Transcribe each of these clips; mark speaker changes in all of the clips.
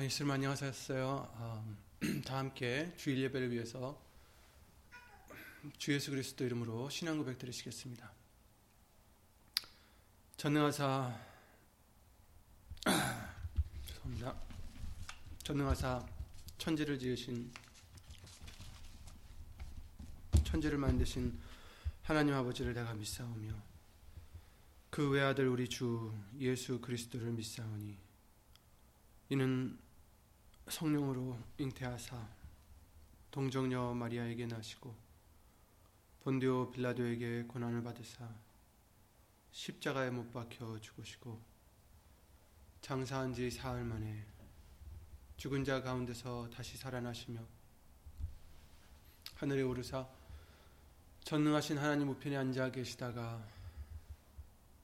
Speaker 1: 아, 예수님 안녕하셨어요. 아, 다 함께 주일 예배를 위해서 주 예수 그리스도 이름으로 신앙 고백 드리시겠습니다. 전능하사 죄송합니다. 전능하사 천지를 지으신 천지를 만드신 하나님 아버지를 내가 믿사오며 그 외아들 우리 주 예수 그리스도를 믿사오니 이는 성령으로 잉태하사 동정녀 마리아에게 나시고 본디오 빌라도에게 고난을 받으사 십자가에 못 박혀 죽으시고 장사한 지 사흘 만에 죽은 자 가운데서 다시 살아나시며 하늘에 오르사 전능하신 하나님 우편에 앉아 계시다가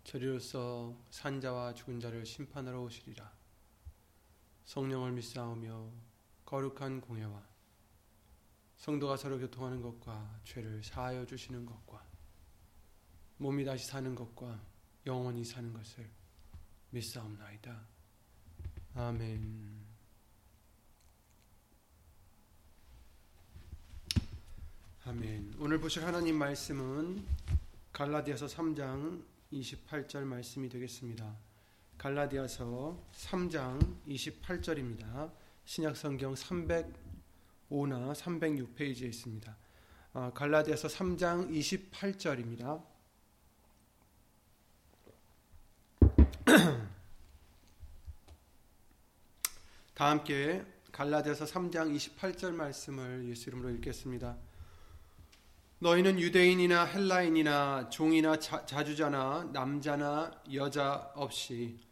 Speaker 1: 저리로서 산자와 죽은 자를 심판하러 오시리라. 성령을 믿사오며 거룩한 공예와 성도가 서로 교통하는 것과 죄를 사하여 주시는 것과 몸이 다시 사는 것과 영원히 사는 것을 믿사옵나이다. 아멘. 아멘. 오늘 보실 하나님 말씀은 갈라디아서 3장 28절 말씀이 되겠습니다. 갈라디아서 3장 28절입니다. 신약 성경 305나 306페이지에 있습니다. 아, 갈라디아서 3장 28절입니다. 다 함께 갈라디아서 3장 28절 말씀을 예수 이름으로 읽겠습니다. 너희는 유대인이나 헬라인이나 종이나 자, 자주자나 남자나 여자 없이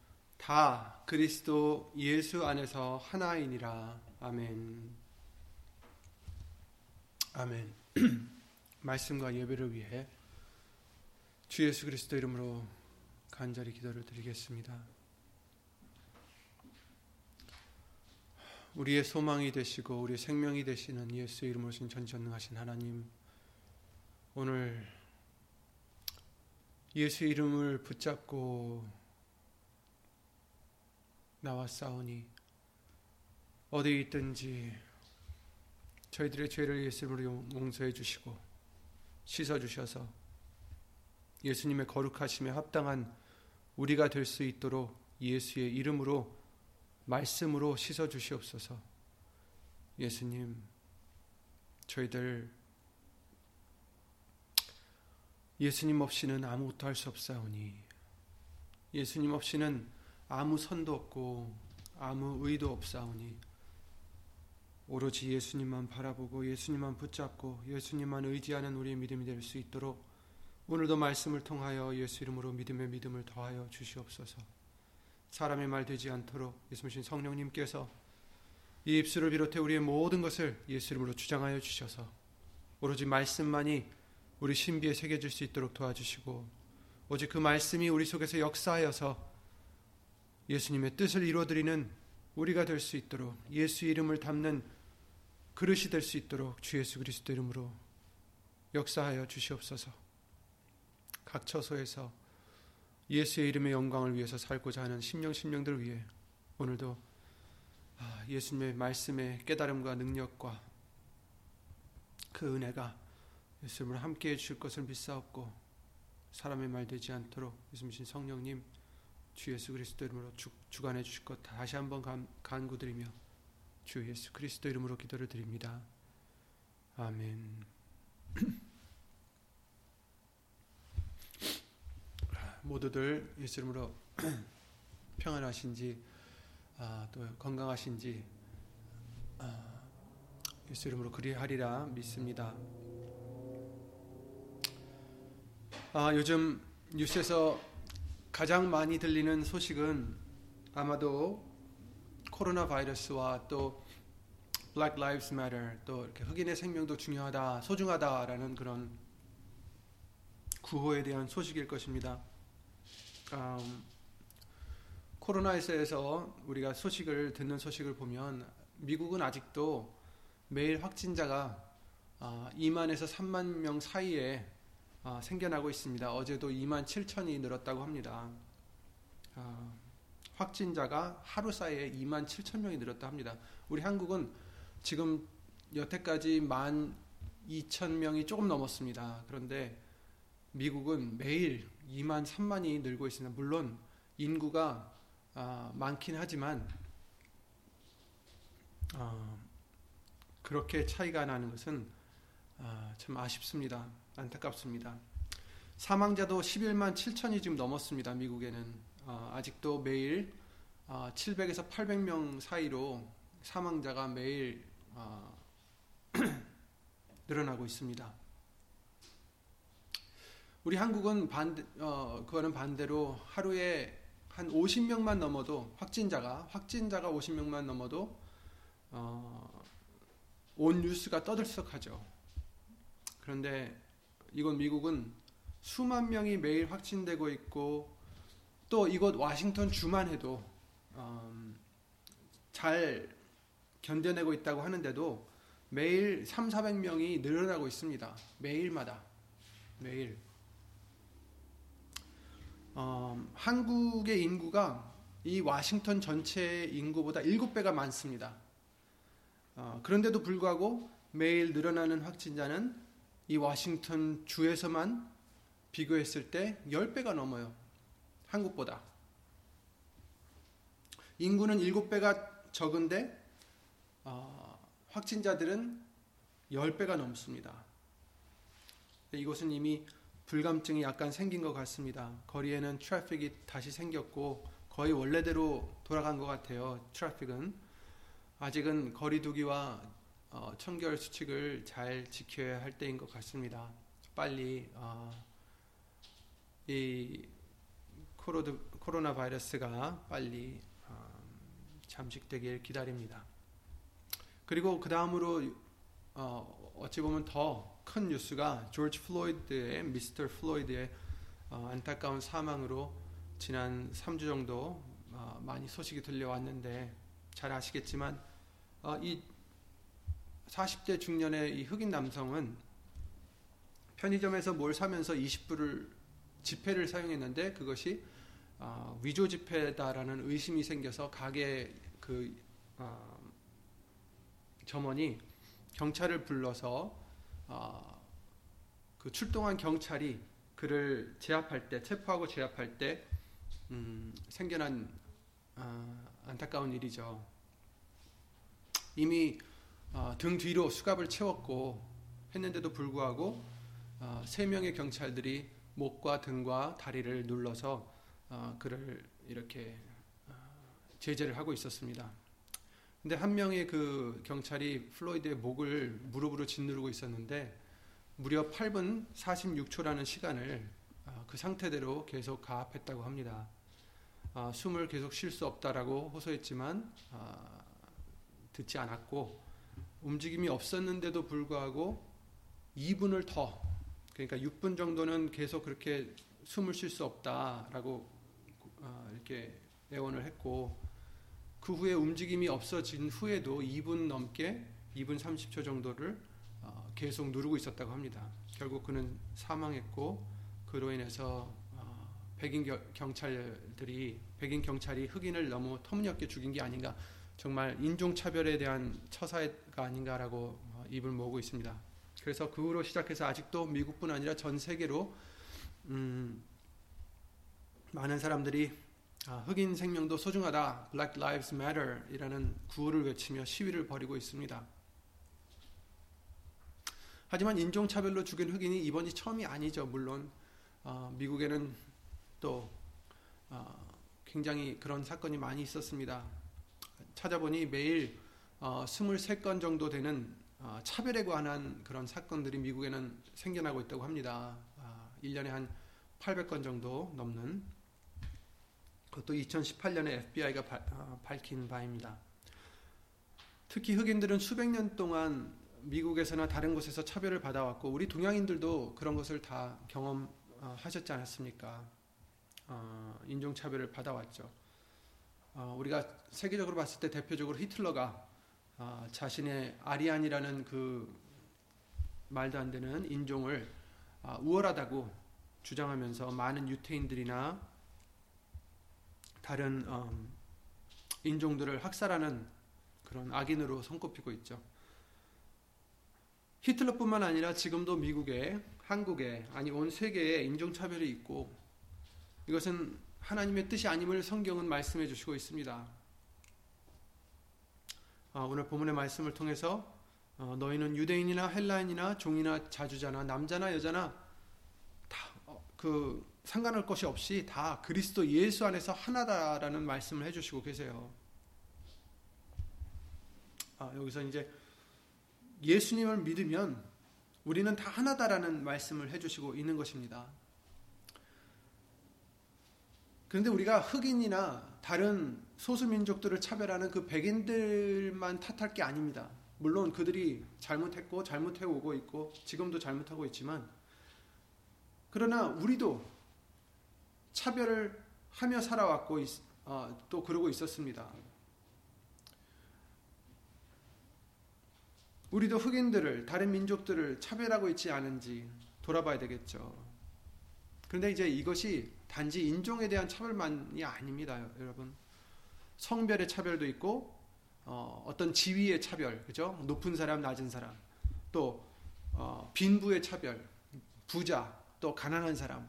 Speaker 1: 다 그리스도 예수 안에서 하나이니라. 아멘. 아멘. 말씀과 예배를 위해 주 예수 그리스도 이름으로 간절히 기도를 드리겠습니다. 우리의 소망이 되시고 우리의 생명이 되시는 예수 이름으로 신 전전능하신 하나님 오늘 예수 이름을 붙잡고 나와 싸우니 어디 있든지 저희들의 죄를 예수님으로 용서해 주시고 씻어 주셔서 예수님의 거룩하심에 합당한 우리가 될 수 있도록 예수의 이름으로 말씀으로 씻어 주시옵소서. 예수님 저희들 예수님 없이는 아무것도 할 수 없사오니 예수님 없이는 아무 선도 없고 아무 의도 없사오니 오로지 예수님만 바라보고 예수님만 붙잡고 예수님만 의지하는 우리의 믿음이 될 수 있도록 오늘도 말씀을 통하여 예수 이름으로 믿음의 믿음을 더하여 주시옵소서. 사람의 말 되지 않도록 예수님 성령님께서 이 입술을 비롯해 우리의 모든 것을 예수 이름으로 주장하여 주셔서 오로지 말씀만이 우리 신비에 새겨질 수 있도록 도와주시고 오직 그 말씀이 우리 속에서 역사하여서 예수님의 뜻을 이루어드리는 우리가 될 수 있도록 예수 이름을 담는 그릇이 될 수 있도록 주 예수 그리스도 이름으로 역사하여 주시옵소서. 각 처소에서 예수의 이름의 영광을 위해서 살고자 하는 심령 심령들을 위해 오늘도 아, 예수님의 말씀의 깨달음과 능력과 그 은혜가 예수님을 함께 해주실 것을 믿사옵고 사람의 말 되지 않도록 예수님 성령님 주 예수 그리스도 이름으로 주, 주관해 주실 것 다시 한번 간, 간구드리며 주 예수 그리스도 이름으로 기도를 드립니다. 아멘. 모두들 예수 이름으로 평안하신지 아, 또 건강하신지 아, 예수 이름으로 그리하리라 믿습니다. 아, 요즘 뉴스에서 가장 많이 들리는 소식은 아마도 코로나 바이러스와 또 Black Lives Matter 또 이렇게 흑인의 생명도 중요하다 소중하다라는 그런 구호에 대한 소식일 것입니다. 음, 코로나에서 우리가 소식을 듣는 소식을 보면 미국은 아직도 매일 확진자가 2만에서 아, 3만 명 사이에 아, 생겨나고 있습니다. 어제도 2만 7천이 늘었다고 합니다. 아, 확진자가 하루 사이에 2만 7천 명이 늘었다 합니다. 우리 한국은 지금 여태까지 만 2천 명이 조금 넘었습니다. 그런데 미국은 매일 2만 3만이 늘고 있습니다. 물론 인구가 아, 많긴 하지만 아, 그렇게 차이가 나는 것은 아, 참 아쉽습니다. 안타깝습니다. 사망자도 11만 7천이 지금 넘었습니다. 미국에는 어, 아직도 매일 어, 700에서 800명 사이로 사망자가 매일 어, 늘어나고 있습니다. 우리 한국은 반대, 어, 그거는 반대로 하루에 한 50명만 넘어도 확진자가 확진자가 50명만 넘어도 어, 온 뉴스가 떠들썩하죠. 그런데 이건 미국은 수만 명이 매일 확진되고 있고 또 이곳 와싱턴 주만 해도 음, 잘 견뎌내고 있다고 하는데도 매일 3, 400명이 늘어나고 있습니다. 매일마다. 매일. 어, 한국의 인구가 이 와싱턴 전체 인구보다 7배가 많습니다. 어, 그런데도 불구하고 매일 늘어나는 확진자는 이 와싱턴 주에서만 비교했을 때 10배가 넘어요. 한국보다. 인구는 7배가 적은데 어, 확진자들은 10배가 넘습니다. 이곳은 이미 불감증이 약간 생긴 것 같습니다. 거리에는 트래픽이 다시 생겼고 거의 원래대로 돌아간 것 같아요. 트래픽은 아직은 거리두기와 어, 청결 수칙을 잘 지켜야 할 때인 것 같습니다. 빨리 어, 이 코로드, 코로나 바이러스가 빨리 어, 잠식되길 기다립니다. 그리고 그 다음으로 어, 어찌 보면 더 큰 뉴스가 조지 플로이드의 미스터 플로이드의 어, 안타까운 사망으로 지난 3주 정도 어, 많이 소식이 들려왔는데 잘 아시겠지만 어, 이 40대 중년의 이 흑인 남성은 편의점에서 뭘 사면서 20불을 지폐를 사용했는데 그것이 어, 위조 지폐다라는 의심이 생겨서 가게 그 어, 점원이 경찰을 불러서 어, 그 출동한 경찰이 그를 제압할 때 체포하고 제압할 때 음, 생겨난 어, 안타까운 일이죠. 이미 어, 등 뒤로 수갑을 채웠고 했는데도 불구하고 어, 세 명의 경찰들이 목과 등과 다리를 눌러서 어, 그를 이렇게 어, 제재를 하고 있었습니다. 근데 한 명의 그 경찰이 플로이드의 목을 무릎으로 짓누르고 있었는데 무려 8분 46초라는 시간을 어, 그 상태대로 계속 가압했다고 합니다. 어, 숨을 계속 쉴 수 없다라고 호소했지만 어, 듣지 않았고 움직임이 없었는데도 불구하고 2분을 더 그러니까 6분 정도는 계속 그렇게 숨을 쉴 수 없다라고 어, 이렇게 애원을 했고 그 후에 움직임이 없어진 후에도 2분 넘게 2분 30초 정도를 어, 계속 누르고 있었다고 합니다. 결국 그는 사망했고 그로 인해서 어, 백인 경찰들이 백인 경찰이 흑인을 너무 터무니없게 죽인 게 아닌가 정말 인종 차별에 대한 처사가 아닌가라고 입을 모으고 있습니다. 그래서 그 후로 시작해서 아직도 미국뿐 아니라 전 세계로 음, 많은 사람들이 아, 흑인 생명도 소중하다, Black Lives Matter 이라는 구호를 외치며 시위를 벌이고 있습니다. 하지만 인종차별로 죽인 흑인이 이번이 처음이 아니죠. 물론 어, 미국에는 또 어, 굉장히 그런 사건이 많이 있었습니다. 찾아보니 매일 어, 23건 정도 되는 어, 차별에 관한 그런 사건들이 미국에는 생겨나고 있다고 합니다. 아, 1년에 한 800건 정도 넘는 그것도 2018년에 FBI가 바, 어, 밝힌 바입니다. 특히 흑인들은 수백 년 동안 미국에서나 다른 곳에서 차별을 받아왔고 우리 동양인들도 그런 것을 다 경험하셨지 않았습니까? 어, 인종차별을 받아왔죠. 어, 우리가 세계적으로 봤을 때 대표적으로 히틀러가 어, 자신의 아리안이라는 그 말도 안 되는 인종을 어, 우월하다고 주장하면서 많은 유태인들이나 다른 음, 인종들을 학살하는 그런 악인으로 손꼽히고 있죠. 히틀러뿐만 아니라 지금도 미국에, 한국에, 아니 온 세계에 인종차별이 있고 이것은 하나님의 뜻이 아님을 성경은 말씀해 주시고 있습니다. 아, 오늘 본문의 말씀을 통해서 어, 너희는 유대인이나 헬라인이나 종이나 자주자나 남자나 여자나 다그 어, 상관할 것이 없이 다 그리스도 예수 안에서 하나다라는 말씀을 해주시고 계세요. 아, 여기서 이제 예수님을 믿으면 우리는 다 하나다라는 말씀을 해주시고 있는 것입니다. 그런데 우리가 흑인이나 다른 소수민족들을 차별하는 그 백인들만 탓할 게 아닙니다. 물론 그들이 잘못했고 잘못해 오고 있고 지금도 잘못하고 있지만 그러나 우리도 차별을 하며 살아왔고 어, 또 그러고 있었습니다. 우리도 흑인들을 다른 민족들을 차별하고 있지 않은지 돌아봐야 되겠죠. 그런데 이제 이것이 단지 인종에 대한 차별만이 아닙니다, 여러분. 성별의 차별도 있고 어, 떤 지위의 차별, 그죠? 높은 사람, 낮은 사람, 또 어, 빈부의 차별, 부자, 또 가난한 사람,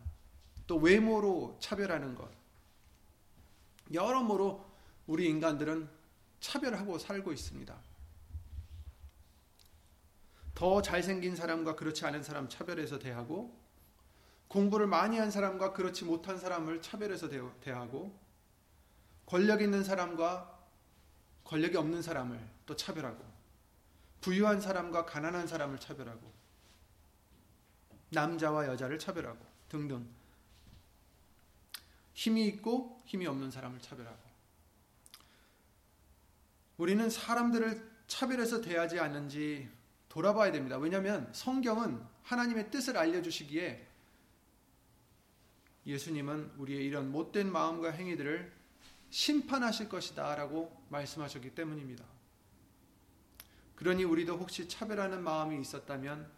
Speaker 1: 또 외모로 차별하는 것. 여러모로 우리 인간들은 차별하고 살고 있습니다. 더 잘생긴 사람과 그렇지 않은 사람 차별해서 대하고 공부를 많이 한 사람과 그렇지 못한 사람을 차별해서 대하고 권력 있는 사람과 권력이 없는 사람을 또 차별하고 부유한 사람과 가난한 사람을 차별하고 남자와 여자를 차별하고 등등 힘이 있고 힘이 없는 사람을 차별하고 우리는 사람들을 차별해서 대하지 않는지 돌아봐야 됩니다. 왜냐하면 성경은 하나님의 뜻을 알려주시기에 예수님은 우리의 이런 못된 마음과 행위들을 심판하실 것이다 라고 말씀하셨기 때문입니다. 그러니 우리도 혹시 차별하는 마음이 있었다면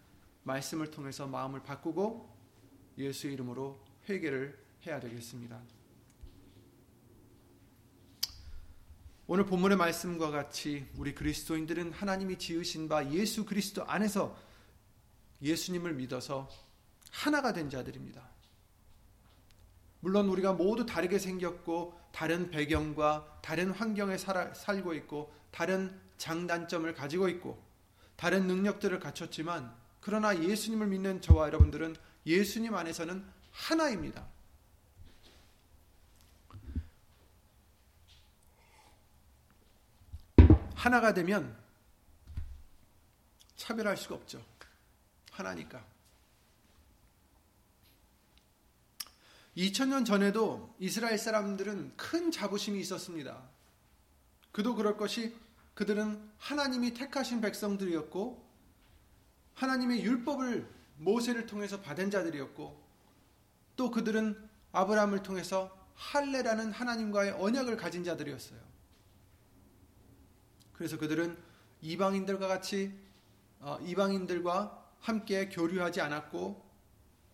Speaker 1: 말씀을 통해서 마음을 바꾸고 예수 이름으로 회개를 해야 되겠습니다. 오늘 본문의 말씀과 같이 우리 그리스도인들은 하나님이 지으신 바 예수 그리스도 안에서 예수님을 믿어서 하나가 된 자들입니다. 물론 우리가 모두 다르게 생겼고 다른 배경과 다른 환경에 살아, 살고 있고 다른 장단점을 가지고 있고 다른 능력들을 갖췄지만 그러나 예수님을 믿는 저와 여러분들은 예수님 안에서는 하나입니다. 하나가 되면 차별할 수가 없죠. 하나니까. 2000년 전에도 이스라엘 사람들은 큰 자부심이 있었습니다. 그도 그럴 것이 그들은 하나님이 택하신 백성들이었고 하나님의 율법을 모세를 통해서 받은 자들이었고 또 그들은 아브라함을 통해서 할례라는 하나님과의 언약을 가진 자들이었어요. 그래서 그들은 이방인들과 같이 어, 이방인들과 함께 교류하지 않았고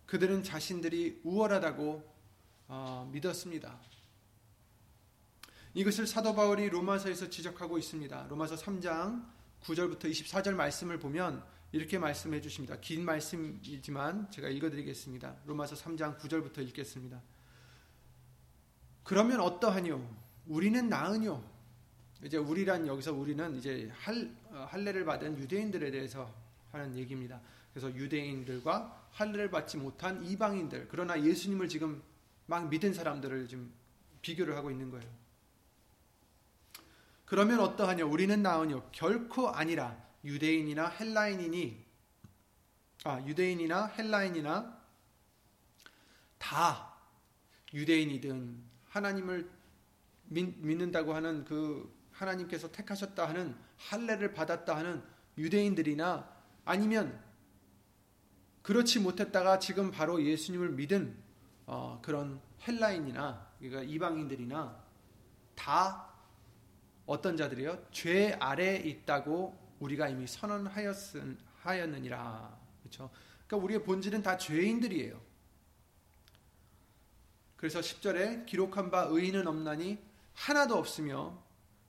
Speaker 1: 그들은 자신들이 우월하다고 어, 믿었습니다. 이것을 사도 바울이 로마서에서 지적하고 있습니다. 로마서 3장 9절부터 24절 말씀을 보면 이렇게 말씀해 주십니다. 긴 말씀이지만 제가 읽어 드리겠습니다. 로마서 3장 9절부터 읽겠습니다. 그러면 어떠하뇨? 우리는 나으뇨? 이제 우리란 여기서 우리는 이제 할 어, 할례를 받은 유대인들에 대해서 하는 얘기입니다. 그래서 유대인들과 할례를 받지 못한 이방인들 그러나 예수님을 지금 막 믿은 사람들을 지금 비교를 하고 있는 거예요. 그러면 어떠하냐? 우리는 나으뇨? 결코 아니라 유대인이나 헬라인이니 아 유대인이나 헬라인이나 다 유대인이든 하나님을 믿, 믿는다고 하는 그 하나님께서 택하셨다 하는 할례를 받았다 하는 유대인들이나 아니면 그렇지 못했다가 지금 바로 예수님을 믿은 어, 그런 헬라인이나 그러니까 이방인들이나 다 어떤 자들이요? 죄 아래에 있다고 우리가 이미 선언하였느니라. 그렇죠? 그러니까 우리의 본질은 다 죄인들이에요. 그래서 10절에 기록한 바 의인은 없나니 하나도 없으며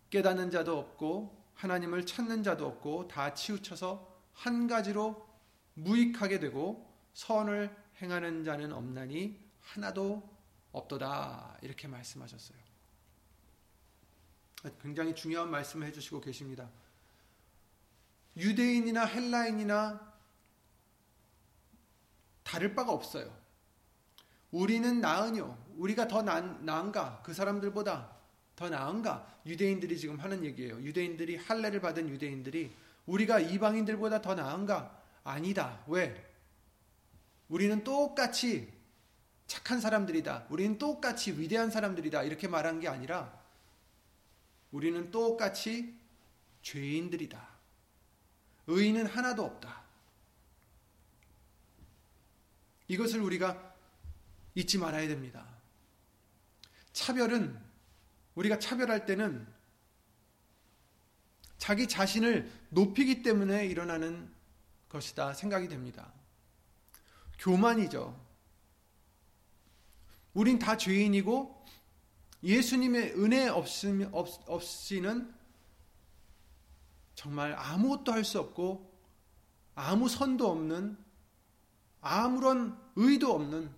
Speaker 1: 깨닫는 자도 없고 하나님을 찾는 자도 없고 다 치우쳐서 한 가지로 무익하게 되고 선을 행하는 자는 없나니 하나도 없도다 이렇게 말씀하셨어요. 굉장히 중요한 말씀을 해주시고 계십니다. 유대인이나 헬라인이나 다를 바가 없어요. 우리는 나으뇨. 우리가 더 나, 나은가? 그 사람들보다 더 나은가? 유대인들이 지금 하는 얘기예요. 유대인들이 할례를 받은 유대인들이 우리가 이방인들보다 더 나은가? 아니다. 왜? 우리는 똑같이 착한 사람들이다. 우리는 똑같이 위대한 사람들이다. 이렇게 말한 게 아니라 우리는 똑같이 죄인들이다. 의인은 하나도 없다. 이것을 우리가 잊지 말아야 됩니다. 차별은 우리가 차별할 때는 자기 자신을 높이기 때문에 일어나는 것이다 생각이 됩니다. 교만이죠. 우린 다 죄인이고 예수님의 은혜 없이는 정말 아무것도 할 수 없고 아무 선도 없는 아무런 의도 없는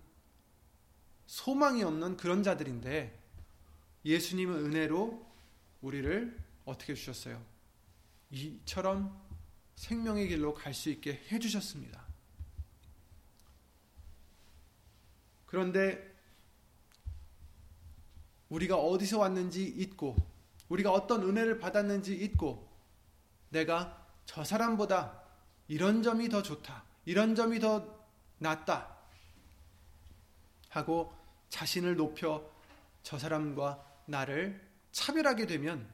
Speaker 1: 소망이 없는 그런 자들인데 예수님은 은혜로 우리를 어떻게 주셨어요? 이처럼 생명의 길로 갈 수 있게 해주셨습니다. 그런데 우리가 어디서 왔는지 잊고 우리가 어떤 은혜를 받았는지 잊고 내가 저 사람보다 이런 점이 더 좋다. 이런 점이 더 낫다. 하고 자신을 높여 저 사람과 나를 차별하게 되면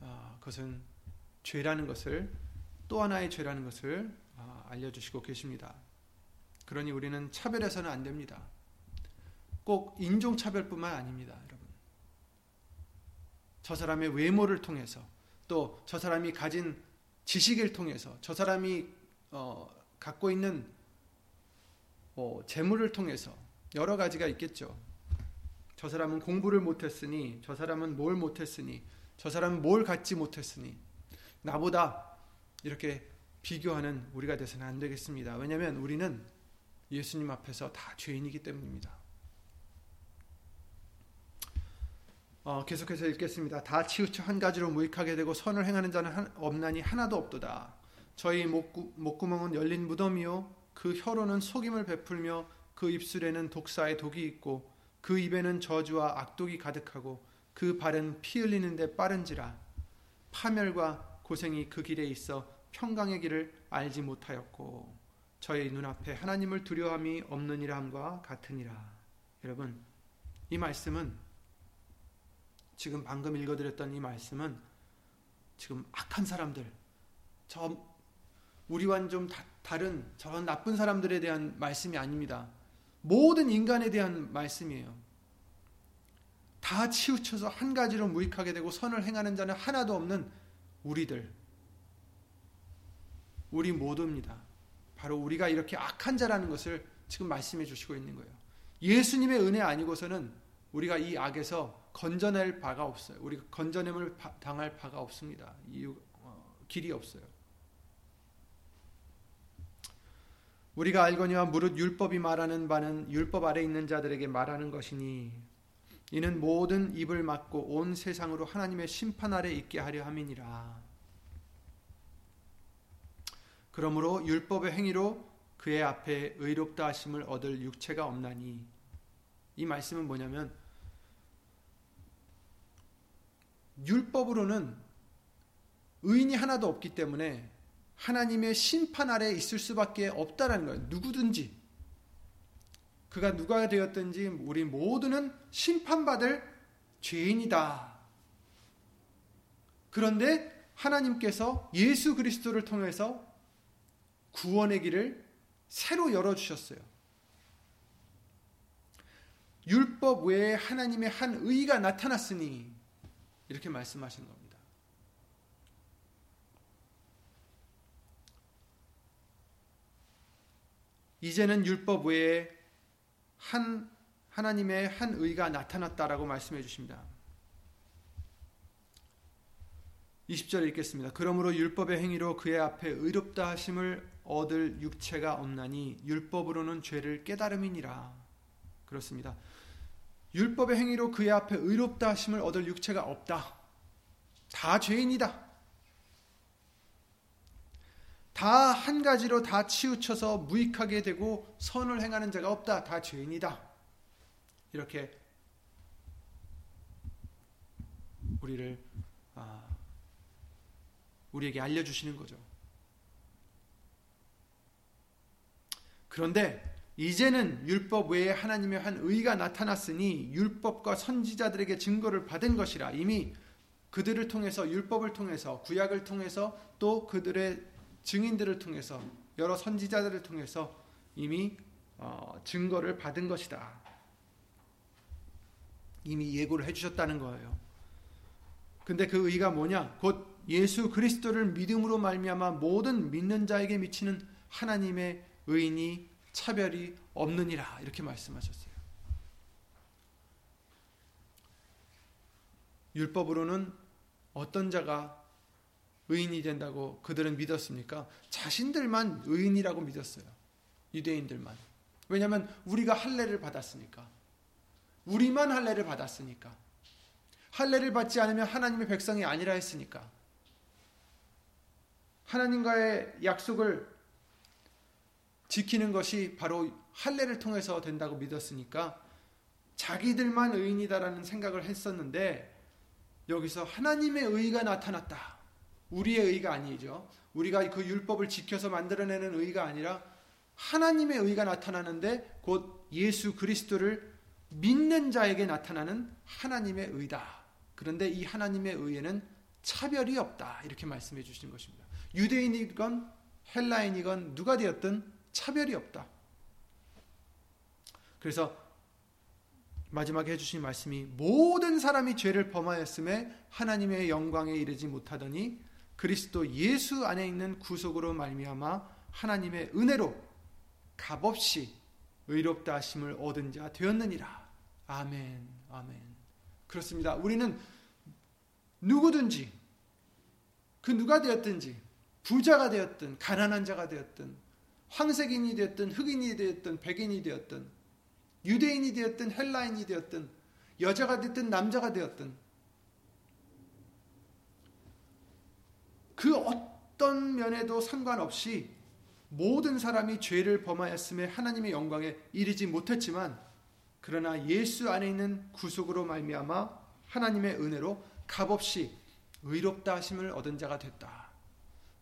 Speaker 1: 어, 그것은 죄라는 것을 또 하나의 죄라는 것을 어, 알려주시고 계십니다. 그러니 우리는 차별해서는 안 됩니다. 꼭 인종차별뿐만 아닙니다. 저 사람의 외모를 통해서 또 저 사람이 가진 지식을 통해서 저 사람이 어, 갖고 있는 뭐 재물을 통해서 여러 가지가 있겠죠. 저 사람은 공부를 못했으니, 저 사람은 뭘 못했으니, 저 사람은 뭘 갖지 못했으니, 나보다 이렇게 비교하는 우리가 돼서는 안 되겠습니다. 왜냐하면 우리는 예수님 앞에서 다 죄인이기 때문입니다. 어, 계속해서 읽겠습니다. 다 치우쳐 한 가지로 무익하게 되고 선을 행하는 자는 한, 없나니 하나도 없도다. 저희 목구, 목구멍은 열린 무덤이요 그 혀로는 속임을 베풀며 그 입술에는 독사의 독이 있고 그 입에는 저주와 악독이 가득하고 그 발은 피 흘리는데 빠른지라 파멸과 고생이 그 길에 있어 평강의 길을 알지 못하였고 저희 눈앞에 하나님을 두려움이 없느니라 함과 같으니라. 여러분 이 말씀은 지금 방금 읽어드렸던 이 말씀은 지금 악한 사람들 저 우리와는 좀 다, 른 저런 나쁜 사람들에 대한 말씀이 아닙니다. 모든 인간에 대한 말씀이에요. 다 치우쳐서 한 가지로 무익하게 되고 선을 행하는 자는 하나도 없는 우리들. 우리 모두입니다. 바로 우리가 이렇게 악한 자라는 것을 지금 말씀해 주시고 있는 거예요. 예수님의 은혜 아니고서는 우리가 이 악에서 건져낼 바가 없어요. 우리가 건져냄을 당할 바가 없습니다. 이유, 어, 길이 없어요. 우리가 알거니와 무릇 율법이 말하는 바는 율법 아래 있는 자들에게 말하는 것이니 이는 모든 입을 막고 온 세상으로 하나님의 심판 아래 있게 하려 함이니라. 그러므로 율법의 행위로 그의 앞에 의롭다 하심을 얻을 육체가 없나니 이 말씀은 뭐냐면 율법으로는 의인이 하나도 없기 때문에 하나님의 심판 아래 있을 수밖에 없다라는 거예요. 누구든지 그가 누가 되었든지 우리 모두는 심판받을 죄인이다. 그런데 하나님께서 예수 그리스도를 통해서 구원의 길을 새로 열어 주셨어요. 율법 외에 하나님의 한 의가 나타났으니 이렇게 말씀하신 겁니다. 이제는 율법 외에 한 하나님의 한 의가 나타났다라고 말씀해 주십니다. 20절 읽겠습니다. 그러므로 율법의 행위로 그의 앞에 의롭다 하심을 얻을 육체가 없나니 율법으로는 죄를 깨달음이니라. 그렇습니다. 율법의 행위로 그의 앞에 의롭다 하심을 얻을 육체가 없다. 다 죄인이다. 다 한 가지로 다 치우쳐서 무익하게 되고 선을 행하는 자가 없다. 다 죄인이다. 이렇게 우리를 아, 우리에게 알려주시는 거죠. 그런데 이제는 율법 외에 하나님의 한 의가 나타났으니 율법과 선지자들에게 증거를 받은 것이라 이미 그들을 통해서 율법을 통해서 구약을 통해서 또 그들의 증인들을 통해서 여러 선지자들을 통해서 이미 어, 증거를 받은 것이다. 이미 예고를 해주셨다는 거예요. 근데 그 의가 뭐냐? 곧 예수 그리스도를 믿음으로 말미암아 모든 믿는 자에게 미치는 하나님의 의인이 차별이 없느니라 이렇게 말씀하셨어요. 율법으로는 어떤 자가 의인이 된다고 그들은 믿었습니까? 자신들만 의인이라고 믿었어요. 유대인들만. 왜냐하면 우리가 할례를 받았으니까. 우리만 할례를 받았으니까. 할례를 받지 않으면 하나님의 백성이 아니라 했으니까. 하나님과의 약속을 지키는 것이 바로 할례를 통해서 된다고 믿었으니까 자기들만 의인이다라는 생각을 했었는데 여기서 하나님의 의가 나타났다. 우리의 의가 아니죠. 우리가 그 율법을 지켜서 만들어내는 의가 아니라 하나님의 의가 나타나는데 곧 예수 그리스도를 믿는 자에게 나타나는 하나님의 의다. 그런데 이 하나님의 의에는 차별이 없다. 이렇게 말씀해 주시는 것입니다. 유대인이건 헬라인이건 누가 되었든 차별이 없다. 그래서 마지막에 해주신 말씀이 모든 사람이 죄를 범하였음에 하나님의 영광에 이르지 못하더니 그리스도 예수 안에 있는 구속으로 말미암아 하나님의 은혜로 값없이 의롭다 하심을 얻은 자 되었느니라. 아멘. 아멘. 그렇습니다. 우리는 누구든지 그 누가 되었든지 부자가 되었든 가난한 자가 되었든 황색인이 되었든 흑인이 되었든 백인이 되었든 유대인이 되었든 헬라인이 되었든 여자가 되었든 남자가 되었든 그 어떤 면에도 상관없이 모든 사람이 죄를 범하였음에 하나님의 영광에 이르지 못했지만 그러나 예수 안에 있는 구속으로 말미암아 하나님의 은혜로 값없이 의롭다 하심을 얻은 자가 됐다.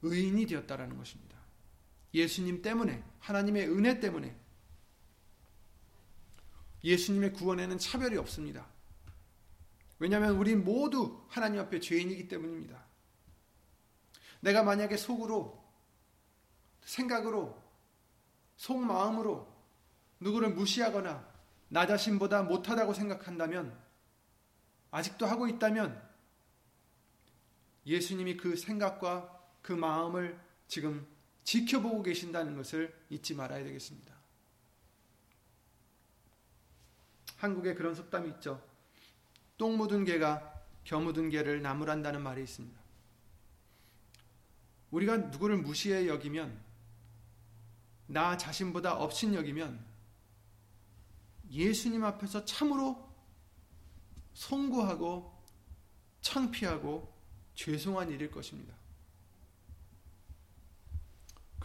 Speaker 1: 의인이 되었다라는 것입니다. 예수님 때문에 하나님의 은혜 때문에 예수님의 구원에는 차별이 없습니다. 왜냐하면 우리 모두 하나님 앞에 죄인이기 때문입니다. 내가 만약에 속으로 생각으로 속마음으로 누구를 무시하거나 나 자신보다 못하다고 생각한다면 아직도 하고 있다면 예수님이 그 생각과 그 마음을 지금 지켜보고 계신다는 것을 잊지 말아야 되겠습니다. 한국에 그런 속담이 있죠. 똥 묻은 개가 겨 묻은 개를 나무란다는 말이 있습니다. 우리가 누구를 무시해 여기면 나 자신보다 업신 여기면 예수님 앞에서 참으로 송구하고 창피하고 죄송한 일일 것입니다.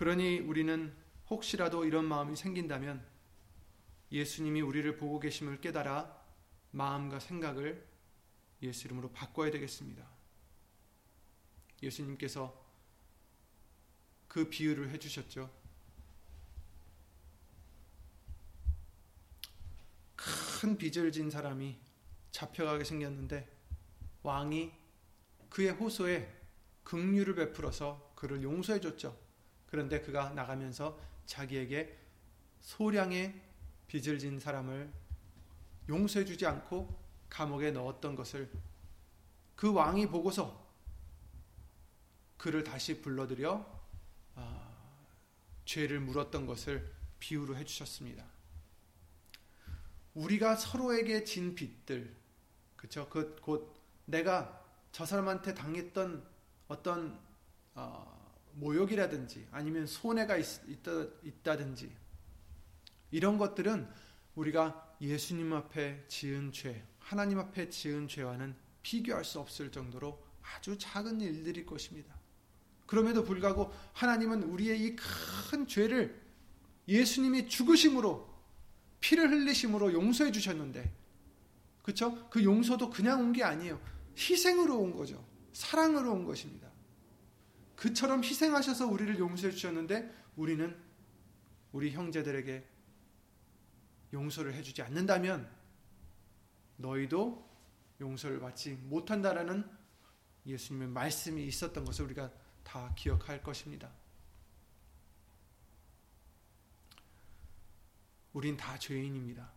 Speaker 1: 그러니 우리는 혹시라도 이런 마음이 생긴다면 예수님이 우리를 보고 계심을 깨달아 마음과 생각을 예수 이름으로 바꿔야 되겠습니다. 예수님께서 그 비유를 해주셨죠. 큰 빚을 진 사람이 잡혀가게 생겼는데 왕이 그의 호소에 긍휼을 베풀어서 그를 용서해 줬죠. 그런데 그가 나가면서 자기에게 소량의 빚을 진 사람을 용서해 주지 않고 감옥에 넣었던 것을 그 왕이 보고서 그를 다시 불러들여 아, 죄를 물었던 것을 비유로 해주셨습니다. 우리가 서로에게 진 빚들, 그쵸? 그, 곧 내가 저 사람한테 당했던 어떤, 어, 모욕이라든지 아니면 손해가 있, 있다, 있다든지 이런 것들은 우리가 예수님 앞에 지은 죄, 하나님 앞에 지은 죄와는 비교할 수 없을 정도로 아주 작은 일들일 것입니다. 그럼에도 불구하고 하나님은 우리의 이 큰 죄를 예수님이 죽으심으로 피를 흘리심으로 용서해 주셨는데 그렇죠? 그 용서도 그냥 온 게 아니에요. 희생으로 온 거죠. 사랑으로 온 것입니다. 그처럼 희생하셔서 우리를 용서해 주셨는데 우리는 우리 형제들에게 용서를 해주지 않는다면 너희도 용서를 받지 못한다라는 예수님의 말씀이 있었던 것을 우리가 다 기억할 것입니다. 우린 다 죄인입니다.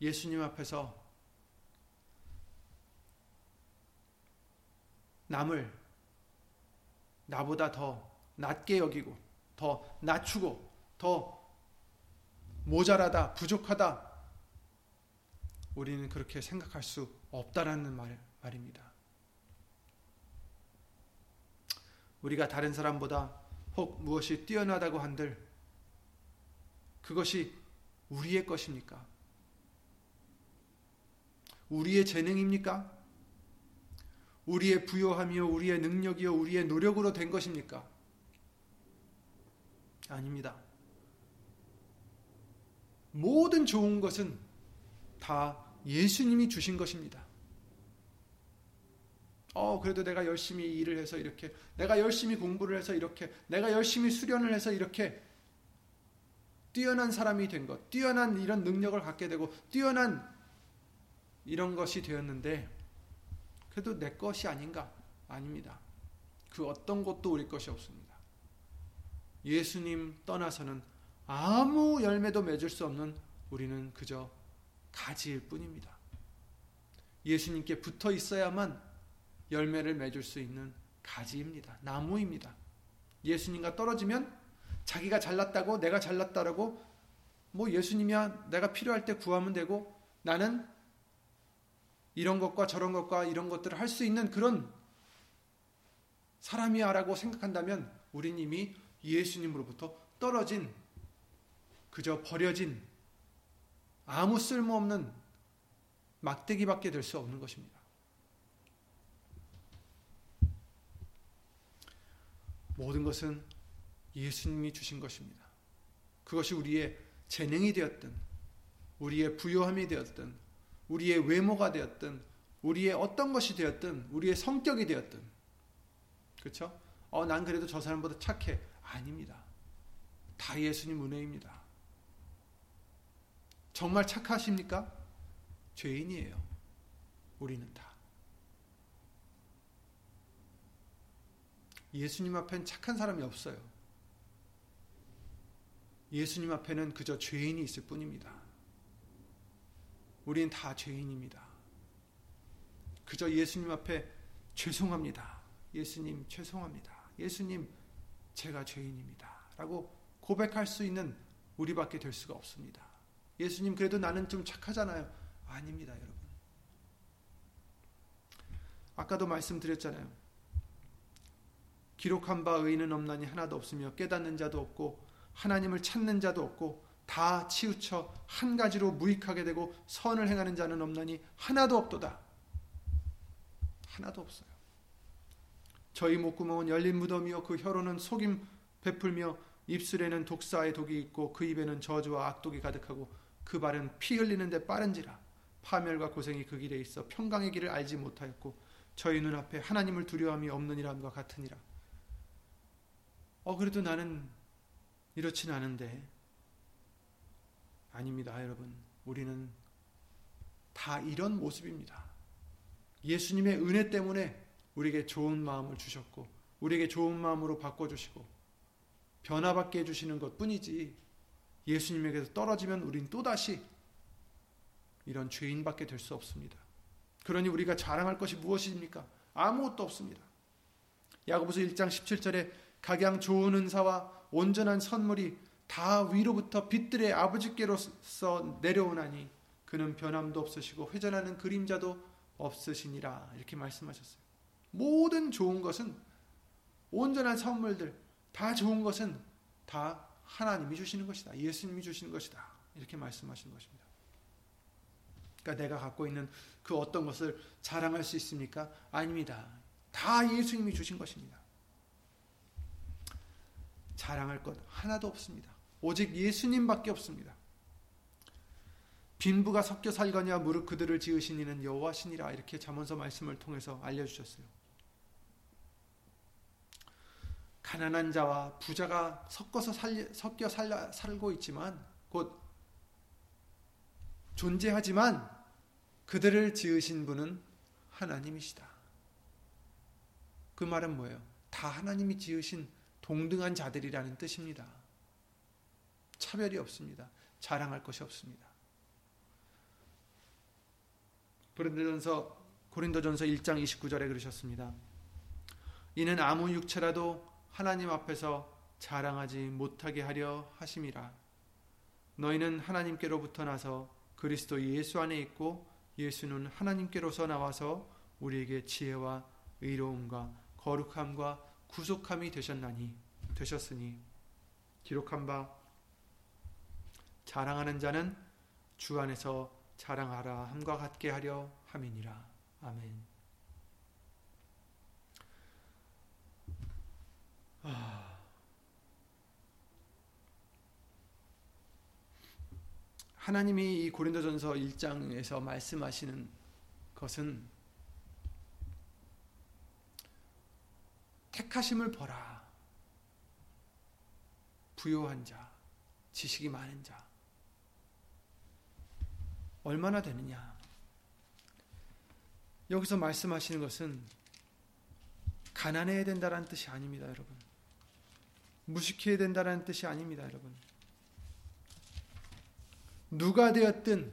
Speaker 1: 예수님 앞에서 남을 나보다 더 낮게 여기고 더 낮추고 더 모자라다 부족하다 우리는 그렇게 생각할 수 없다라는 말, 말입니다. 우리가 다른 사람보다 혹 무엇이 뛰어나다고 한들 그것이 우리의 것입니까? 우리의 재능입니까? 우리의 부요함이요, 우리의 능력이요, 우리의 노력으로 된 것입니까? 아닙니다. 모든 좋은 것은 다 예수님이 주신 것입니다. 어, 그래도 내가 열심히 일을 해서 이렇게, 내가 열심히 공부를 해서 이렇게, 내가 열심히 수련을 해서 이렇게 뛰어난 사람이 된 것, 뛰어난 이런 능력을 갖게 되고, 뛰어난 이런 것이 되었는데, 그래도 내 것이 아닌가? 아닙니다. 그 어떤 것도 우리 것이 없습니다. 예수님 떠나서는 아무 열매도 맺을 수 없는 우리는 그저 가지일 뿐입니다. 예수님께 붙어 있어야만 열매를 맺을 수 있는 가지입니다. 나무입니다. 예수님과 떨어지면 자기가 잘났다고 내가 잘났다라고 뭐 예수님이야 내가 필요할 때 구하면 되고 나는 이런 것과 저런 것과 이런 것들을 할 수 있는 그런 사람이야라고 생각한다면 우린 이미 예수님으로부터 떨어진 그저 버려진 아무 쓸모없는 막대기밖에 될 수 없는 것입니다. 모든 것은 예수님이 주신 것입니다. 그것이 우리의 재능이 되었든, 우리의 부요함이 되었든, 우리의 외모가 되었든, 우리의 어떤 것이 되었든, 우리의 성격이 되었든, 그렇죠? 어, 난 그래도 저 사람보다 착해. 아닙니다. 다 예수님 은혜입니다. 정말 착하십니까? 죄인이에요. 우리는 다. 예수님 앞엔 착한 사람이 없어요. 예수님 앞에는 그저 죄인이 있을 뿐입니다. 우리는 다 죄인입니다. 그저 예수님 앞에 죄송합니다. 예수님 죄송합니다. 예수님 제가 죄인입니다. 라고 고백할 수 있는 우리밖에 될 수가 없습니다. 예수님 그래도 나는 좀 착하잖아요. 아닙니다, 여러분. 아까도 말씀드렸잖아요. 기록한 바 의인은 없나니 하나도 없으며 깨닫는 자도 없고 하나님을 찾는 자도 없고 다 치우쳐 한 가지로 무익하게 되고 선을 행하는 자는 없나니 하나도 없도다. 하나도 없어요. 저희 목구멍은 열린 무덤이요 그 혀로는 속임 베풀며 입술에는 독사의 독이 있고 그 입에는 저주와 악독이 가득하고 그 발은 피 흘리는데 빠른지라 파멸과 고생이 그 길에 있어 평강의 길을 알지 못하였고 저희 눈앞에 하나님을 두려움이 없느니람과 같으니라. 어 그래도 나는 이렇진 않은데 아닙니다, 여러분. 우리는 다 이런 모습입니다. 예수님의 은혜 때문에 우리에게 좋은 마음을 주셨고 우리에게 좋은 마음으로 바꿔 주시고 변화받게 해 주시는 것 뿐이지 예수님에게서 떨어지면 우린 또다시 이런 죄인밖에 될 수 없습니다. 그러니 우리가 자랑할 것이 무엇입니까? 아무것도 없습니다. 야고보서 1장 17절에 각양 좋은 은사와 온전한 선물이 다 위로부터 빛들의 아버지께로서 내려오나니 그는 변함도 없으시고 회전하는 그림자도 없으시니라 이렇게 말씀하셨어요. 모든 좋은 것은 온전한 선물들 다 좋은 것은 다 하나님이 주시는 것이다. 예수님이 주시는 것이다. 이렇게 말씀하시는 것입니다. 그러니까 내가 갖고 있는 그 어떤 것을 자랑할 수 있습니까? 아닙니다. 다 예수님이 주신 것입니다. 자랑할 것 하나도 없습니다. 오직 예수님밖에 없습니다. 빈부가 섞여 살거냐 무릇 그들을 지으신 이는 여호와시니라 이렇게 잠언서 말씀을 통해서 알려주셨어요. 가난한 자와 부자가 섞어서 살, 섞여 살라, 살고 있지만 곧 존재하지만 그들을 지으신 분은 하나님이시다. 그 말은 뭐예요? 다 하나님이 지으신 동등한 자들이라는 뜻입니다. 차별이 없습니다. 자랑할 것이 없습니다. 고린도전서 고린도전서 1장 29절에 그러셨습니다. 이는 아무 육체라도 하나님 앞에서 자랑하지 못하게 하려 하심이라. 너희는 하나님께로부터 나서 그리스도 예수 안에 있고 예수는 하나님께로서 나와서 우리에게 지혜와 의로움과 거룩함과 구속함이 되셨나니 되셨으니 기록한 바 자랑하는 자는 주 안에서 자랑하라 함과 같게 하려 함이니라. 아멘. 아... 하나님이 이 고린도전서 1장에서 말씀하시는 것은 택하심을 보라. 부요한 자, 지식이 많은 자. 얼마나 되느냐? 여기서 말씀하시는 것은 가난해야 된다는 뜻이 아닙니다, 여러분. 무식해야 된다는 뜻이 아닙니다, 여러분. 누가 되었든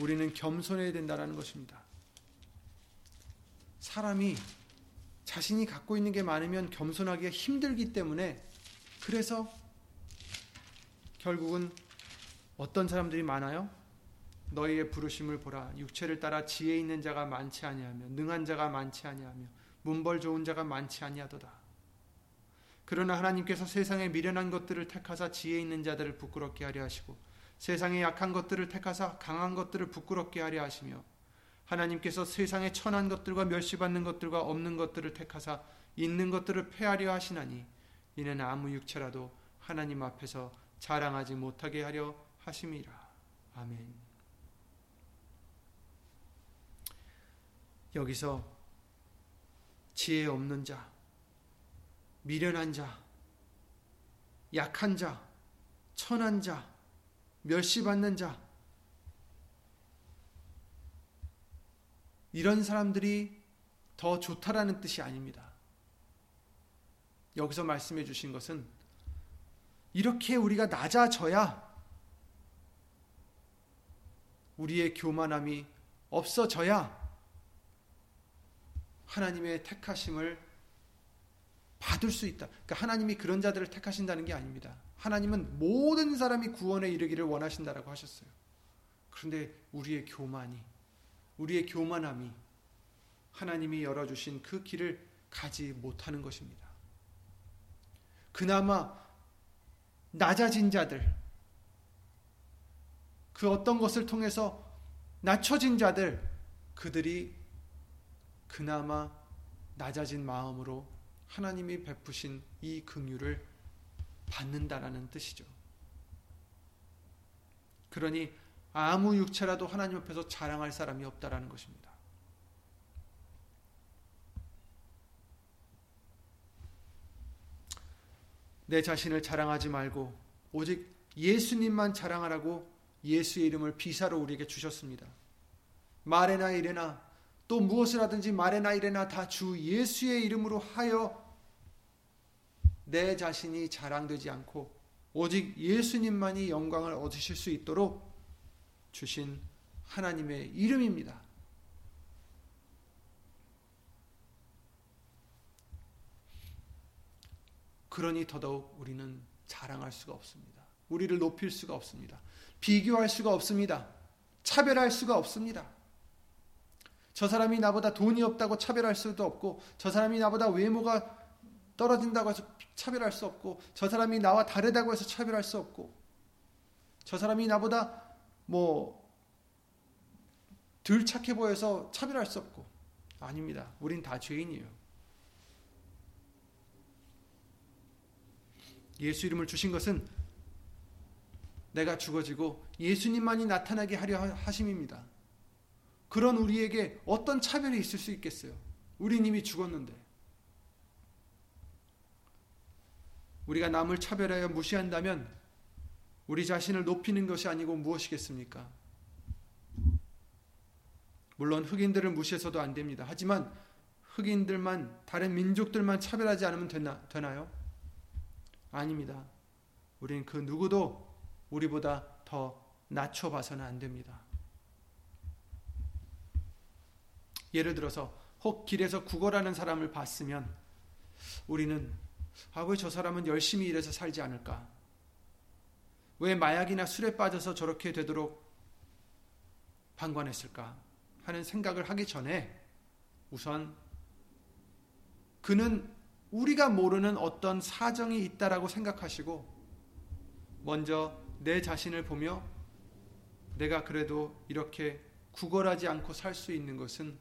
Speaker 1: 우리는 겸손해야 된다는 것입니다. 사람이 자신이 갖고 있는 게 많으면 겸손하기가 힘들기 때문에 그래서 결국은 어떤 사람들이 많아요? 너희의 부르심을 보라 육체를 따라 지혜 있는 자가 많지 아니하며 능한 자가 많지 아니하며 문벌 좋은 자가 많지 아니하도다. 그러나 하나님께서 세상에 미련한 것들을 택하사 지혜 있는 자들을 부끄럽게 하려 하시고 세상에 약한 것들을 택하사 강한 것들을 부끄럽게 하려 하시며 하나님께서 세상에 천한 것들과 멸시받는 것들과 없는 것들을 택하사 있는 것들을 폐하려 하시나니 이는 아무 육체라도 하나님 앞에서 자랑하지 못하게 하려 하심이라. 아멘. 여기서 지혜 없는 자, 미련한 자, 약한 자, 천한 자, 멸시받는 자, 이런 사람들이 더 좋다라는 뜻이 아닙니다. 여기서 말씀해 주신 것은 이렇게 우리가 낮아져야 우리의 교만함이 없어져야 하나님의 택하심을 받을 수 있다. 그러니까 하나님이 그런 자들을 택하신다는 게 아닙니다. 하나님은 모든 사람이 구원에 이르기를 원하신다라고 하셨어요. 그런데 우리의 교만이 우리의 교만함이 하나님이 열어주신 그 길을 가지 못하는 것입니다. 그나마 낮아진 자들, 그 어떤 것을 통해서 낮춰진 자들, 그들이 그나마 낮아진 마음으로 하나님이 베푸신 이 긍휼을 받는다라는 뜻이죠. 그러니 아무 육체라도 하나님 앞에서 자랑할 사람이 없다라는 것입니다. 내 자신을 자랑하지 말고 오직 예수님만 자랑하라고 예수의 이름을 비사로 우리에게 주셨습니다. 말에나 이래나 또 무엇을 하든지 말에나 이래나 다 주 예수의 이름으로 하여 내 자신이 자랑되지 않고 오직 예수님만이 영광을 얻으실 수 있도록 주신 하나님의 이름입니다. 그러니 더더욱 우리는 자랑할 수가 없습니다. 우리를 높일 수가 없습니다. 비교할 수가 없습니다. 차별할 수가 없습니다. 저 사람이 나보다 돈이 없다고 차별할 수도 없고, 저 사람이 나보다 외모가 떨어진다고 해서 차별할 수 없고, 저 사람이 나와 다르다고 해서 차별할 수 없고, 저 사람이 나보다 뭐, 덜 착해 보여서 차별할 수 없고, 아닙니다. 우린 다 죄인이에요. 예수 이름을 주신 것은 내가 죽어지고 예수님만이 나타나게 하려 하심입니다. 그런 우리에게 어떤 차별이 있을 수 있겠어요? 우리 이미 죽었는데. 우리가 남을 차별하여 무시한다면 우리 자신을 높이는 것이 아니고 무엇이겠습니까? 물론 흑인들을 무시해서도 안 됩니다. 하지만 흑인들만 다른 민족들만 차별하지 않으면 되나, 되나요? 아닙니다. 우리는 그 누구도 우리보다 더 낮춰봐서는 안 됩니다. 예를 들어서 혹 길에서 구걸하는 사람을 봤으면 우리는 아, 왜 저 사람은 열심히 일해서 살지 않을까? 왜 마약이나 술에 빠져서 저렇게 되도록 방관했을까? 하는 생각을 하기 전에 우선 그는 우리가 모르는 어떤 사정이 있다라고 생각하시고 먼저 내 자신을 보며 내가 그래도 이렇게 구걸하지 않고 살 수 있는 것은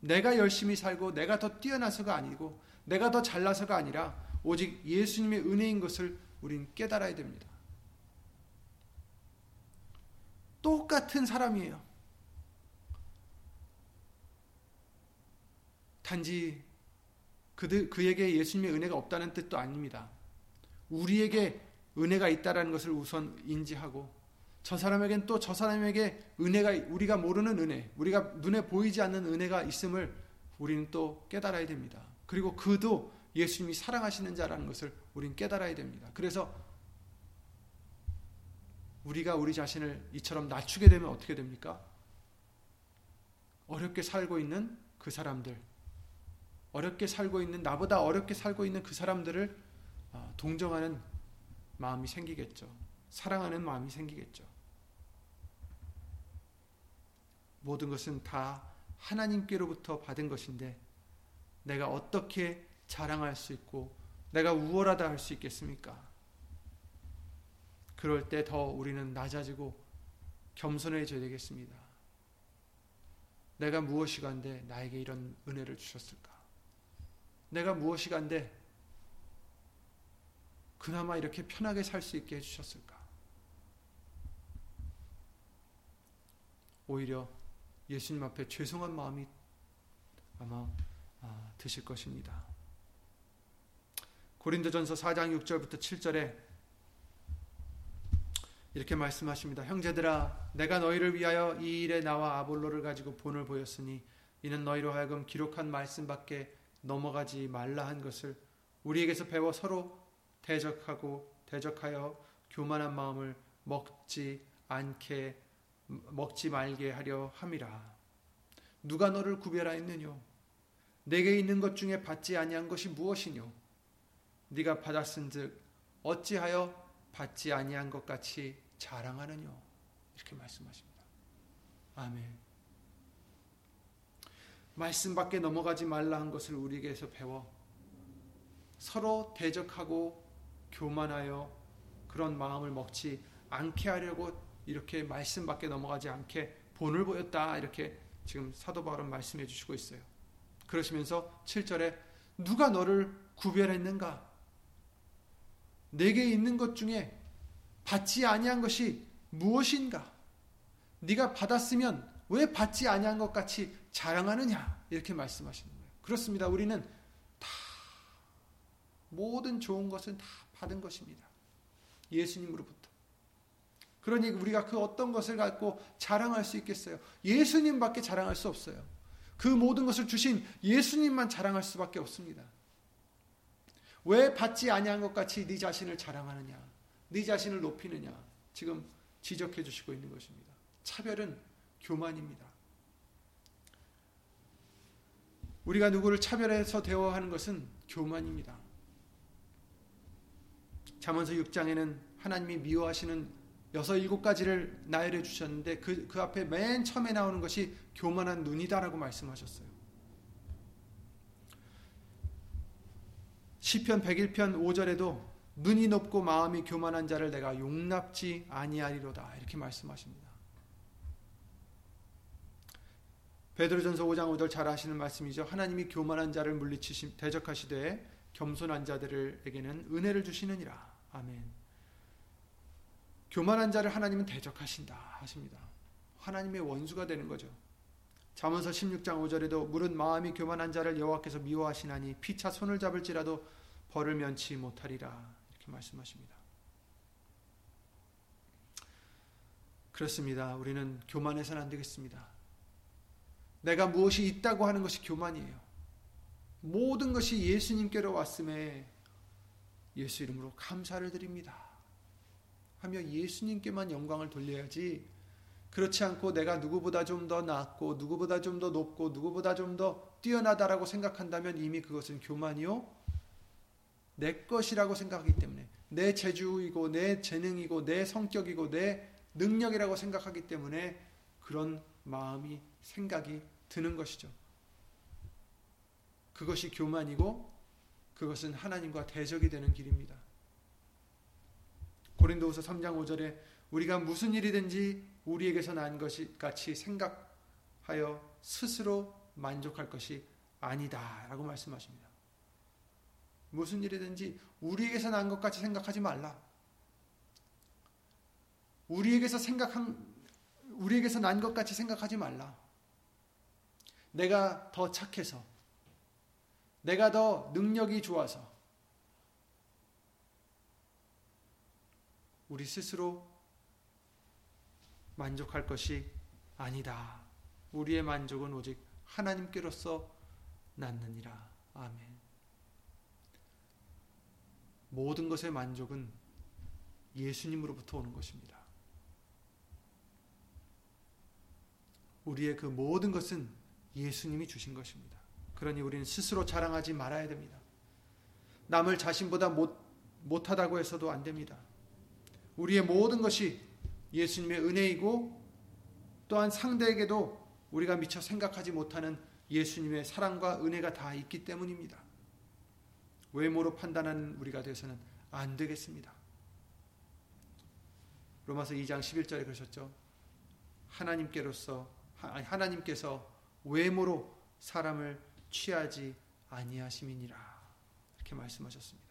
Speaker 1: 내가 열심히 살고 내가 더 뛰어나서가 아니고 내가 더 잘나서가 아니라 오직 예수님의 은혜인 것을 우린 깨달아야 됩니다. 똑같은 사람이에요. 단지 그들, 그에게 예수님의 은혜가 없다는 뜻도 아닙니다. 우리에게 은혜가 있다라는 것을 우선 인지하고 저 사람에겐 또 저 사람에게 은혜가 우리가 모르는 은혜, 우리가 눈에 보이지 않는 은혜가 있음을 우리는 또 깨달아야 됩니다. 그리고 그도 예수님이 사랑하시는 자라는 것을 우리는 깨달아야 됩니다. 그래서 우리가 우리 자신을 이처럼 낮추게 되면 어떻게 됩니까? 어렵게 살고 있는 그 사람들, 어렵게 살고 있는 나보다 어렵게 살고 있는 그 사람들을 어, 동정하는 마음이 생기겠죠. 사랑하는 마음이 생기겠죠. 모든 것은 다 하나님께로부터 받은 것인데 내가 어떻게 자랑할 수 있고 내가 우월하다 할 수 있겠습니까? 그럴 때 더 우리는 낮아지고 겸손해져야 되겠습니다. 내가 무엇이 간데 나에게 이런 은혜를 주셨을까? 내가 무엇이 간데 그나마 이렇게 편하게 살 수 있게 해주셨을까? 오히려 예수님 앞에 죄송한 마음이 아마 아, 드실 것입니다. 고린도전서 4장 6절부터 7절에 이렇게 말씀하십니다. 형제들아 내가 너희를 위하여 이 일에 나와 아볼로를 가지고 본을 보였으니 이는 너희로 하여금 기록한 말씀밖에 넘어가지 말라 한 것을 우리에게서 배워 서로 대적하고 대적하여 교만한 마음을 먹지 않게 먹지 말게 하려 함이라. 누가 너를 구별하였느뇨? 내게 있는 것 중에 받지 아니한 것이 무엇이뇨? 네가 받았은즉 어찌하여 받지 아니한 것 같이 자랑하느뇨? 이렇게 말씀하십니다. 아멘. 말씀 밖에 넘어가지 말라 한 것을 우리에게서 배워 서로 대적하고 교만하여 그런 마음을 먹지 않게 하려고 이렇게 말씀 밖에 넘어가지 않게 본을 보였다 이렇게 지금 사도 바울은 말씀해 주시고 있어요. 그러시면서 7절에 누가 너를 구별했는가? 내게 있는 것 중에 받지 아니한 것이 무엇인가? 네가 받았으면 왜 받지 아니한 것 같이 자랑하느냐? 이렇게 말씀하시는 거예요. 그렇습니다. 우리는 다 모든 좋은 것은 다 받은 것입니다. 예수님으로부터. 그러니 우리가 그 어떤 것을 갖고 자랑할 수 있겠어요? 예수님밖에 자랑할 수 없어요. 그 모든 것을 주신 예수님만 자랑할 수밖에 없습니다. 왜 받지 아니한 것 같이 네 자신을 자랑하느냐? 네 자신을 높이느냐? 지금 지적해 주시고 있는 것입니다. 차별은 교만입니다. 우리가 누구를 차별해서 대화하는 것은 교만입니다. 잠언서 6장에는 하나님이 미워하시는 여섯 일곱 가지를 나열해 주셨는데 그, 그 앞에 맨 처음에 나오는 것이 교만한 눈이다라고 말씀하셨어요. 시편 101편 5절에도 눈이 높고 마음이 교만한 자를 내가 용납지 아니하리로다 이렇게 말씀하십니다. 베드로전서 5장 5절 잘 아시는 말씀이죠. 하나님이 교만한 자를 물리치시 대적하시되 겸손한 자들에게는 은혜를 주시느니라. 아멘. 교만한 자를 하나님은 대적하신다 하십니다. 하나님의 원수가 되는 거죠. 잠언서 16장 5절에도 물은 마음이 교만한 자를 여호와께서 미워하시나니 피차 손을 잡을지라도 벌을 면치 못하리라 이렇게 말씀하십니다. 그렇습니다. 우리는 교만해서는 안 되겠습니다. 내가 무엇이 있다고 하는 것이 교만이에요. 모든 것이 예수님께로 왔음에 예수 이름으로 감사를 드립니다. 하며 예수님께만 영광을 돌려야지 그렇지 않고 내가 누구보다 좀 더 낫고 누구보다 좀 더 높고 누구보다 좀 더 뛰어나다라고 생각한다면 이미 그것은 교만이요 내 것이라고 생각하기 때문에 내 재주이고 내 재능이고 내 성격이고 내 능력이라고 생각하기 때문에 그런 마음이 생각이 드는 것이죠. 그것이 교만이고 그것은 하나님과 대적이 되는 길입니다. 고린도후서 3장 5절에 우리가 무슨 일이든지 우리에게서 난 것이 같이 생각하여 스스로 만족할 것이 아니다라고 말씀하십니다. 무슨 일이든지 우리에게서 난 것 같이 생각하지 말라. 우리에게서 생각한 우리에게서 난 것 같이 생각하지 말라. 내가 더 착해서 내가 더 능력이 좋아서 우리 스스로 만족할 것이 아니다. 우리의 만족은 오직 하나님께로서 낳느니라. 아멘. 모든 것의 만족은 예수님으로부터 오는 것입니다. 우리의 그 모든 것은 예수님이 주신 것입니다. 그러니 우리는 스스로 자랑하지 말아야 됩니다. 남을 자신보다 못, 못하다고 해서도 안 됩니다. 우리의 모든 것이 예수님의 은혜이고 또한 상대에게도 우리가 미처 생각하지 못하는 예수님의 사랑과 은혜가 다 있기 때문입니다. 외모로 판단하는 우리가 되서는 안 되겠습니다. 로마서 2장 11절에 그러셨죠. 하나님께로서 하나님께서 외모로 사람을 취하지 아니하심이니라 이렇게 말씀하셨습니다.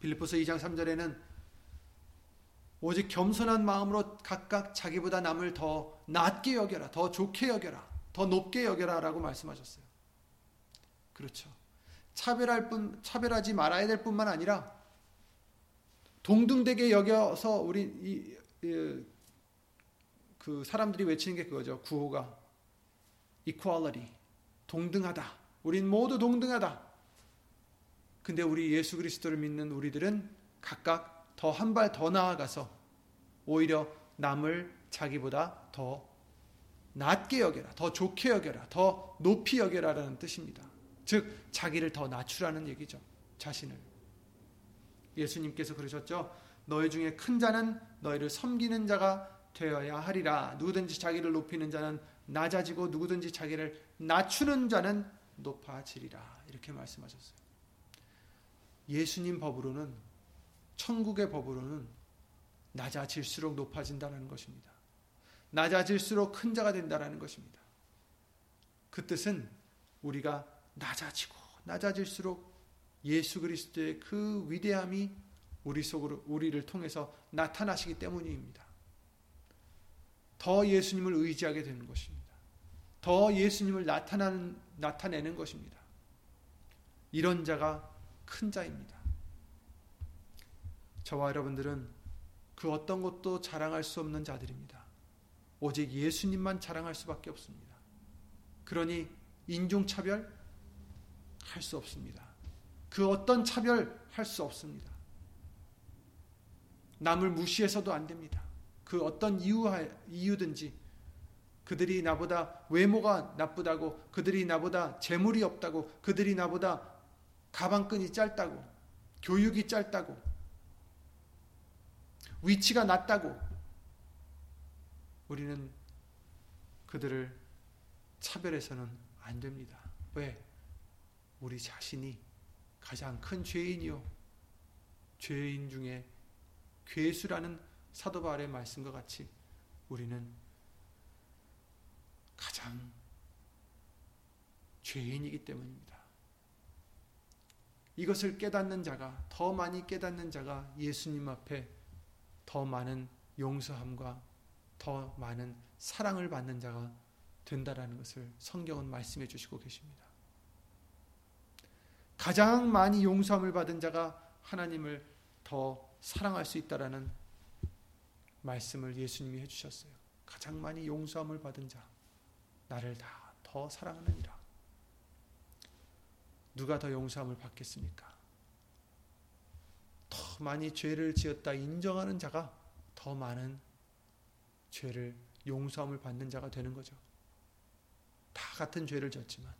Speaker 1: 빌립보서 2장 3절에는 오직 겸손한 마음으로 각각 자기보다 남을 더 낮게 여겨라, 더 좋게 여겨라, 더 높게 여겨라라고 말씀하셨어요. 그렇죠. 차별할 뿐 차별하지 말아야 될 뿐만 아니라 동등되게 여겨서 우리 이, 이, 그 사람들이 외치는 게 그거죠. 구호가 equality 동등하다. 우린 모두 동등하다. 근데 우리 예수 그리스도를 믿는 우리들은 각각 더 한 발 더 나아가서 오히려 남을 자기보다 더 낮게 여겨라, 더 좋게 여겨라, 더 높이 여겨라라는 뜻입니다. 즉 자기를 더 낮추라는 얘기죠. 자신을. 예수님께서 그러셨죠. 너희 중에 큰 자는 너희를 섬기는 자가 되어야 하리라. 누구든지 자기를 높이는 자는 낮아지고 누구든지 자기를 낮추는 자는 높아지리라. 이렇게 말씀하셨어요. 예수님 법으로는 천국의 법으로는 낮아질수록 높아진다는 것입니다. 낮아질수록 큰 자가 된다는 것입니다. 그 뜻은 우리가 낮아지고 낮아질수록 예수 그리스도의 그 위대함이 우리 속으로 우리를 통해서 나타나시기 때문입니다. 더 예수님을 의지하게 되는 것입니다. 더 예수님을 나타나는, 나타내는 것입니다. 이런 자가 큰 자입니다. 저와 여러분들은 그 어떤 것도 자랑할 수 없는 자들입니다. 오직 예수님만 자랑할 수밖에 없습니다. 그러니 인종차별 할 수 없습니다. 그 어떤 차별 할 수 없습니다. 남을 무시해서도 안 됩니다. 그 어떤 이유, 이유든지 그들이 나보다 외모가 나쁘다고 그들이 나보다 재물이 없다고 그들이 나보다 가방끈이 짧다고 교육이 짧다고 위치가 낮다고 우리는 그들을 차별해서는 안 됩니다. 왜? 우리 자신이 가장 큰 죄인이요. 죄인 중에 괴수라는 사도 바울의 말씀과 같이 우리는 가장 죄인이기 때문입니다. 이것을 깨닫는 자가 더 많이 깨닫는 자가 예수님 앞에 더 많은 용서함과 더 많은 사랑을 받는 자가 된다라는 것을 성경은 말씀해 주시고 계십니다. 가장 많이 용서함을 받은 자가 하나님을 더 사랑할 수 있다라는 말씀을 예수님이 해 주셨어요. 가장 많이 용서함을 받은 자 나를 다 더 사랑하느니라. 누가 더 용서함을 받겠습니까? 더 많이 죄를 지었다 인정하는 자가 더 많은 죄를 용서함을 받는 자가 되는 거죠. 다 같은 죄를 졌지만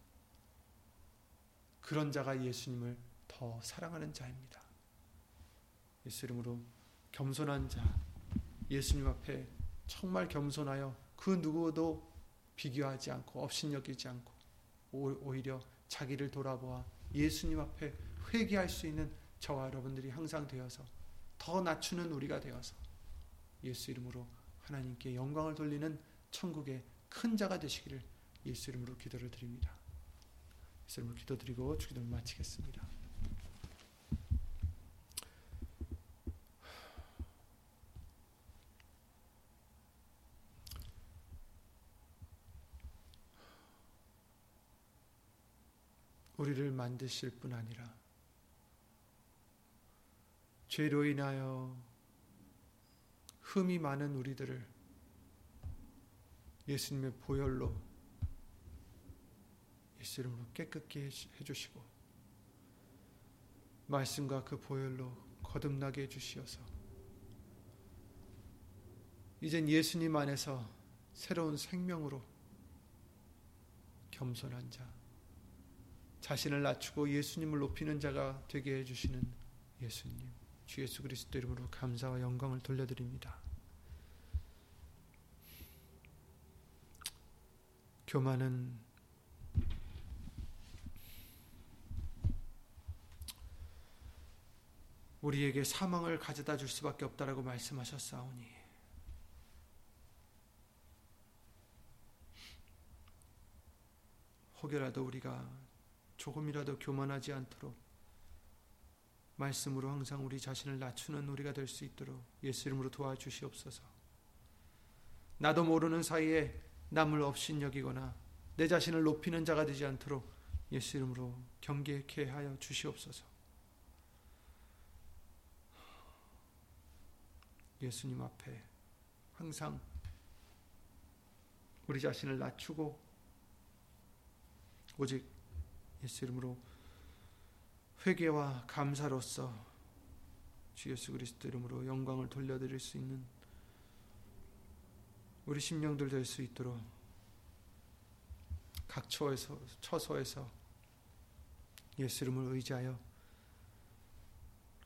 Speaker 1: 그런 자가 예수님을 더 사랑하는 자입니다. 예수 이름으로 겸손한 자, 예수님 앞에 정말 겸손하여 그 누구도 비교하지 않고 업신여기지 않고 오히려 자기를 돌아보아 예수님 앞에 회개할 수 있는 저와 여러분들이 항상 되어서 더 낮추는 우리가 되어서 예수 이름으로 하나님께 영광을 돌리는 천국의 큰 자가 되시기를 예수 이름으로 기도를 드립니다. 예수 이름으로 기도드리고 주기도를 마치겠습니다. 우리를 만드실 뿐 아니라 죄로 인하여 흠이 많은 우리들을 예수님의 보혈로 예수 이름으로 깨끗게 해주시고 말씀과 그 보혈로 거듭나게 해주시어서 이젠 예수님 안에서 새로운 생명으로 겸손한 자 자신을 낮추고 예수님을 높이는 자가 되게 해주시는 예수님, 주 예수 그리스도 이름으로 감사와 영광을 돌려드립니다. 교만은 우리에게 사망을 가져다 줄 수밖에 없다라고 말씀하셨사오니 혹여라도 우리가 조금이라도 교만하지 않도록 말씀으로 항상 우리 자신을 낮추는 우리가 될 수 있도록 예수 이름으로 도와주시옵소서. 나도 모르는 사이에 남을 없인 여기거나 내 자신을 높이는 자가 되지 않도록 예수 이름으로 경계케 하여 주시옵소서. 예수님 앞에 항상 우리 자신을 낮추고 오직 예수 이름으로 회개와 감사로서 주 예수 그리스도 이름으로 영광을 돌려드릴 수 있는 우리 심령들 될 수 있도록 각 처에서 처소에서 예수 이름을 의지하여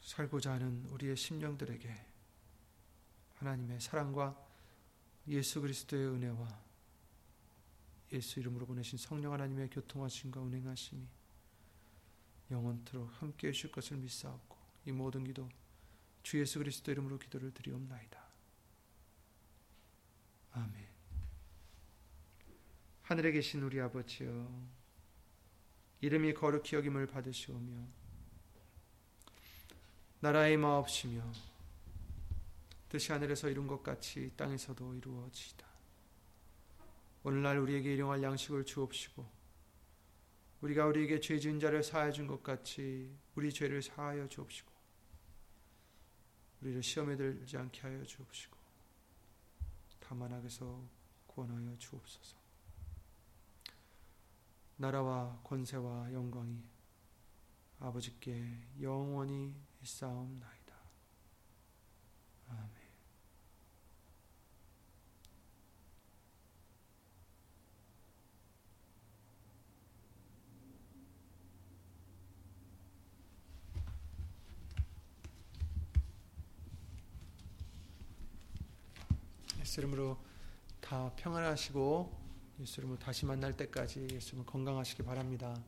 Speaker 1: 살고자 하는 우리의 심령들에게 하나님의 사랑과 예수 그리스도의 은혜와 예수 이름으로 보내신 성령 하나님의 교통하심과 운행하심이 영원토록 함께 해주실 것을 믿사옵고 이 모든 기도 주 예수 그리스도 이름으로 기도를 드리옵나이다. 아멘 하늘에 계신 우리 아버지여 이름이 거룩히 여김을 받으시오며 나라의 마옵시며 뜻이 하늘에서 이룬 것 같이 땅에서도 이루어지이다. 오늘날 우리에게 일용할 양식을 주옵시고 우리가 우리에게 죄 지은 자를 사하여 준 것 같이 우리 죄를 사하여 주옵시고 우리를 시험에 들지 않게 하여 주옵시고 다만 악에서 구원하여 주옵소서 나라와 권세와 영광이 아버지께 영원히 있사옵나이다. 아멘 예수 이름으로 다 평안하시고 예수 이름으로 다시 만날 때까지 예수 이름 건강하시기 바랍니다.